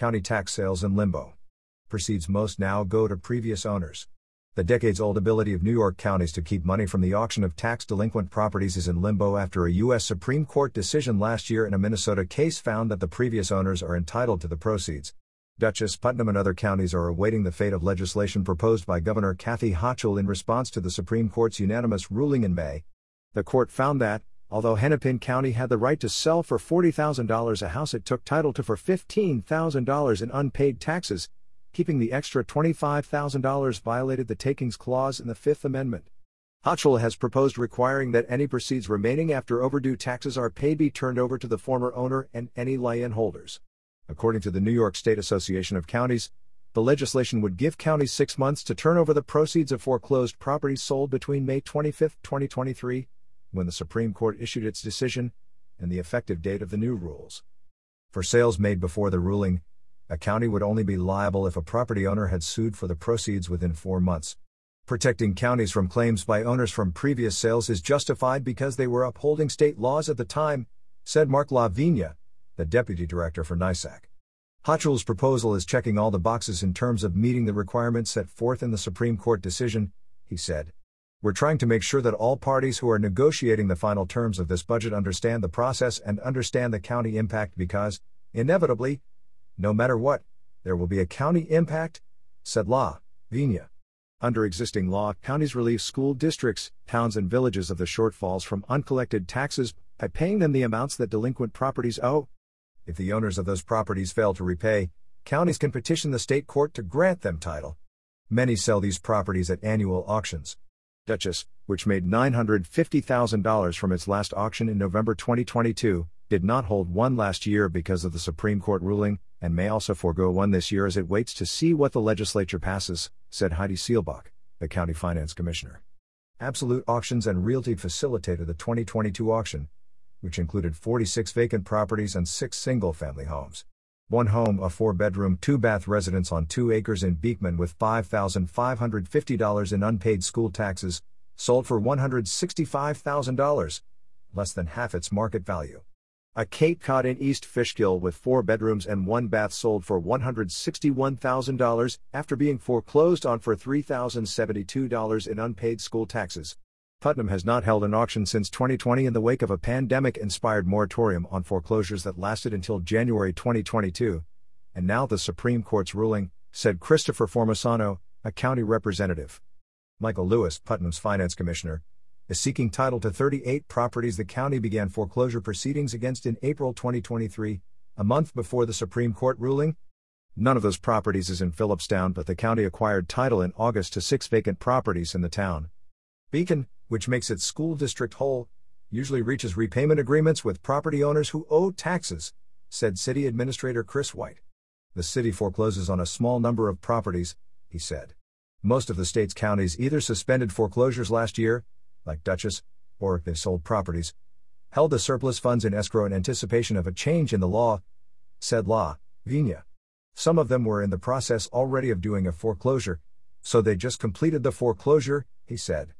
County tax sales in limbo. Proceeds most now go to previous owners. The decades old ability of New York counties to keep money from the auction of tax delinquent properties is in limbo after a U.S. Supreme Court decision last year in a Minnesota case found that the previous owners are entitled to the proceeds. Dutchess, Putnam, and other counties are awaiting the fate of legislation proposed by Governor Kathy Hochul in response to the Supreme Court's unanimous ruling in May. The court found that, although Hennepin County had the right to sell for $40,000 a house it took title to for $15,000 in unpaid taxes, keeping the extra $25,000 violated the takings clause in the Fifth Amendment. Hochul has proposed requiring that any proceeds remaining after overdue taxes are paid be turned over to the former owner and any lienholders. According to the New York State Association of Counties, the legislation would give counties six months to turn over the proceeds of foreclosed properties sold between May 25, 2023, when the Supreme Court issued its decision, and the effective date of the new rules. For sales made before the ruling, a county would only be liable if a property owner had sued for the proceeds within four months. Protecting counties from claims by owners from previous sales is justified because they were upholding state laws at the time, said Mark LaVigne, the deputy director for NYSAC. Hochul's proposal is checking all the boxes in terms of meeting the requirements set forth in the Supreme Court decision, he said. We're trying to make sure that all parties who are negotiating the final terms of this budget understand the process and understand the county impact because, inevitably, no matter what, there will be a county impact, said La Vigna. Under existing law, counties relieve school districts, towns, and villages of the shortfalls from uncollected taxes by paying them the amounts that delinquent properties owe. If the owners of those properties fail to repay, counties can petition the state court to grant them title. Many sell these properties at annual auctions. Dutchess, which made $950,000 from its last auction in November 2022, did not hold one last year because of the Supreme Court ruling, and may also forego one this year as it waits to see what the legislature passes, said Heidi Seelbach, the county finance commissioner. Absolute Auctions and Realty facilitated the 2022 auction, which included 46 vacant properties and six single family homes. One home, a four bedroom, two bath residence on two acres in Beekman with $5,550 in unpaid school taxes, sold for $165,000, less than half its market value. A Cape Cod in East Fishkill with four bedrooms and one bath sold for $161,000 after being foreclosed on for $3,072 in unpaid school taxes. Putnam has not held an auction since 2020 in the wake of a pandemic inspired moratorium on foreclosures that lasted until January 2022. And now the Supreme Court's ruling, said Christopher Formisano, a county representative. Michael Lewis, Putnam's finance commissioner, is seeking title to 38 properties the county began foreclosure proceedings against in April 2023, a month before the Supreme Court ruling. None of those properties is in Philipstown, but the county acquired title in August to six vacant properties in the town. Beacon, which makes its school district whole, usually reaches repayment agreements with property owners who owe taxes, said City Administrator Chris White. The city forecloses on a small number of properties, he said. Most of the state's counties either suspended foreclosures last year, like Dutchess, or they sold properties, held the surplus funds in escrow in anticipation of a change in the law, said La Vigna. Some of them were in the process already of doing a foreclosure, so they just completed the foreclosure, he said.